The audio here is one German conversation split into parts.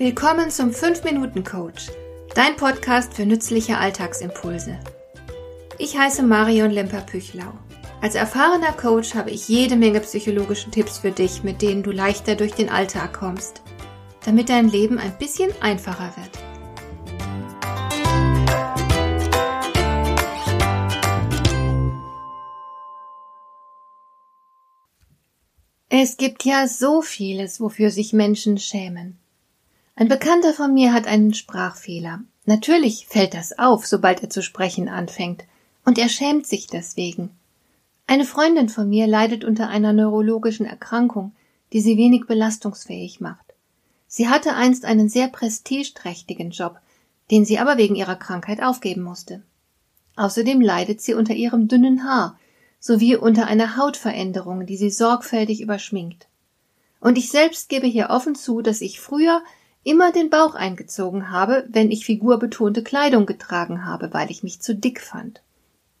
Willkommen zum 5-Minuten-Coach, dein Podcast für nützliche Alltagsimpulse. Ich heiße Marion Lemper-Püchlau. Als erfahrener Coach habe ich jede Menge psychologische Tipps für dich, mit denen du leichter durch den Alltag kommst, damit dein Leben ein bisschen einfacher wird. Es gibt ja so vieles, wofür sich Menschen schämen. Ein Bekannter von mir hat einen Sprachfehler. Natürlich fällt das auf, sobald er zu sprechen anfängt, und er schämt sich deswegen. Eine Freundin von mir leidet unter einer neurologischen Erkrankung, die sie wenig belastungsfähig macht. Sie hatte einst einen sehr prestigeträchtigen Job, den sie aber wegen ihrer Krankheit aufgeben musste. Außerdem leidet sie unter ihrem dünnen Haar sowie unter einer Hautveränderung, die sie sorgfältig überschminkt. Und ich selbst gebe hier offen zu, dass ich früher immer den Bauch eingezogen habe, wenn ich figurbetonte Kleidung getragen habe, weil ich mich zu dick fand.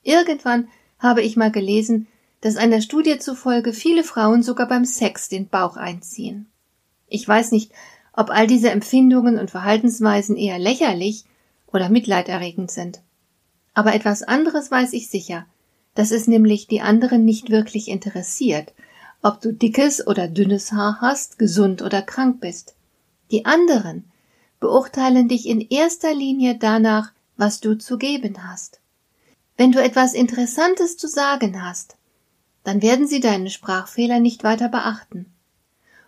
Irgendwann habe ich mal gelesen, dass einer Studie zufolge viele Frauen sogar beim Sex den Bauch einziehen. Ich weiß nicht, ob all diese Empfindungen und Verhaltensweisen eher lächerlich oder mitleiderregend sind. Aber etwas anderes weiß ich sicher, dass es nämlich die anderen nicht wirklich interessiert, ob du dickes oder dünnes Haar hast, gesund oder krank bist. Die anderen beurteilen dich in erster Linie danach, was du zu geben hast. Wenn du etwas Interessantes zu sagen hast, dann werden sie deinen Sprachfehler nicht weiter beachten.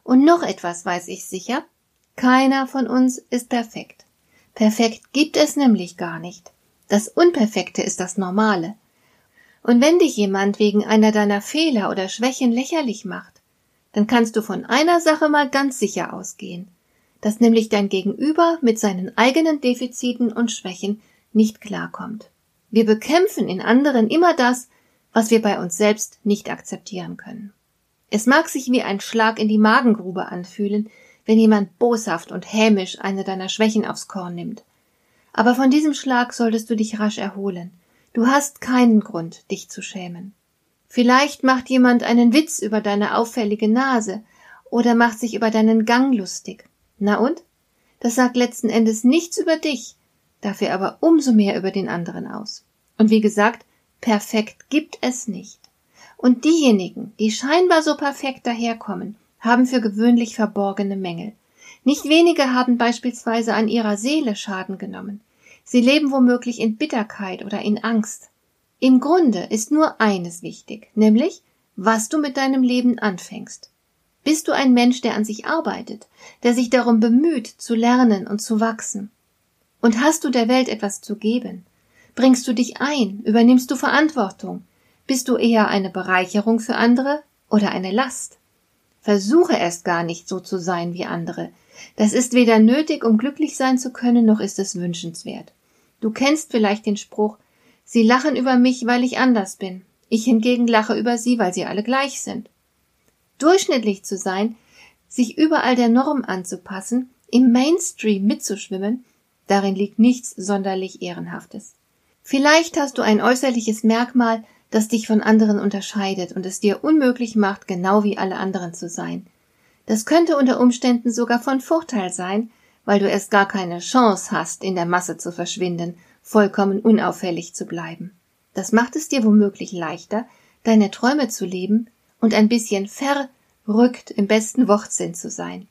Und noch etwas weiß ich sicher, keiner von uns ist perfekt. Perfekt gibt es nämlich gar nicht. Das Unperfekte ist das Normale. Und wenn dich jemand wegen einer deiner Fehler oder Schwächen lächerlich macht, dann kannst du von einer Sache mal ganz sicher ausgehen dass nämlich dein Gegenüber mit seinen eigenen Defiziten und Schwächen nicht klarkommt. Wir bekämpfen in anderen immer das, was wir bei uns selbst nicht akzeptieren können. Es mag sich wie ein Schlag in die Magengrube anfühlen, wenn jemand boshaft und hämisch eine deiner Schwächen aufs Korn nimmt. Aber von diesem Schlag solltest du dich rasch erholen. Du hast keinen Grund, dich zu schämen. Vielleicht macht jemand einen Witz über deine auffällige Nase oder macht sich über deinen Gang lustig. Na und? Das sagt letzten Endes nichts über dich, dafür aber umso mehr über den anderen aus. Und wie gesagt, perfekt gibt es nicht. Und diejenigen, die scheinbar so perfekt daherkommen, haben für gewöhnlich verborgene Mängel. Nicht wenige haben beispielsweise an ihrer Seele Schaden genommen. Sie leben womöglich in Bitterkeit oder in Angst. Im Grunde ist nur eines wichtig, nämlich, was du mit deinem Leben anfängst. Bist du ein Mensch, der an sich arbeitet, der sich darum bemüht, zu lernen und zu wachsen? Und hast du der Welt etwas zu geben? Bringst du dich ein? Übernimmst du Verantwortung? Bist du eher eine Bereicherung für andere oder eine Last? Versuche erst gar nicht so zu sein wie andere. Das ist weder nötig, um glücklich sein zu können, noch ist es wünschenswert. Du kennst vielleicht den Spruch, Sie lachen über mich, weil ich anders bin. Ich hingegen lache über Sie, weil Sie alle gleich sind durchschnittlich zu sein, sich überall der Norm anzupassen, im Mainstream mitzuschwimmen, darin liegt nichts sonderlich Ehrenhaftes. Vielleicht hast du ein äußerliches Merkmal, das dich von anderen unterscheidet und es dir unmöglich macht, genau wie alle anderen zu sein. Das könnte unter Umständen sogar von Vorteil sein, weil du erst gar keine Chance hast, in der Masse zu verschwinden, vollkommen unauffällig zu bleiben. Das macht es dir womöglich leichter, deine Träume zu leben und ein bisschen verrückt im besten Wortsinn zu sein.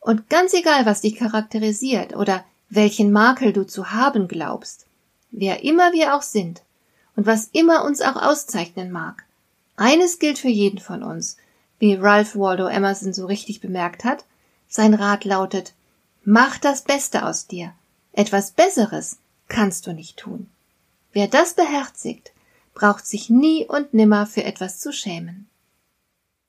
Und ganz egal, was dich charakterisiert oder welchen Makel du zu haben glaubst, wer immer wir auch sind und was immer uns auch auszeichnen mag, eines gilt für jeden von uns, wie Ralph Waldo Emerson so richtig bemerkt hat, sein Rat lautet, mach das Beste aus dir. Etwas Besseres kannst du nicht tun. Wer das beherzigt, braucht sich nie und nimmer für etwas zu schämen.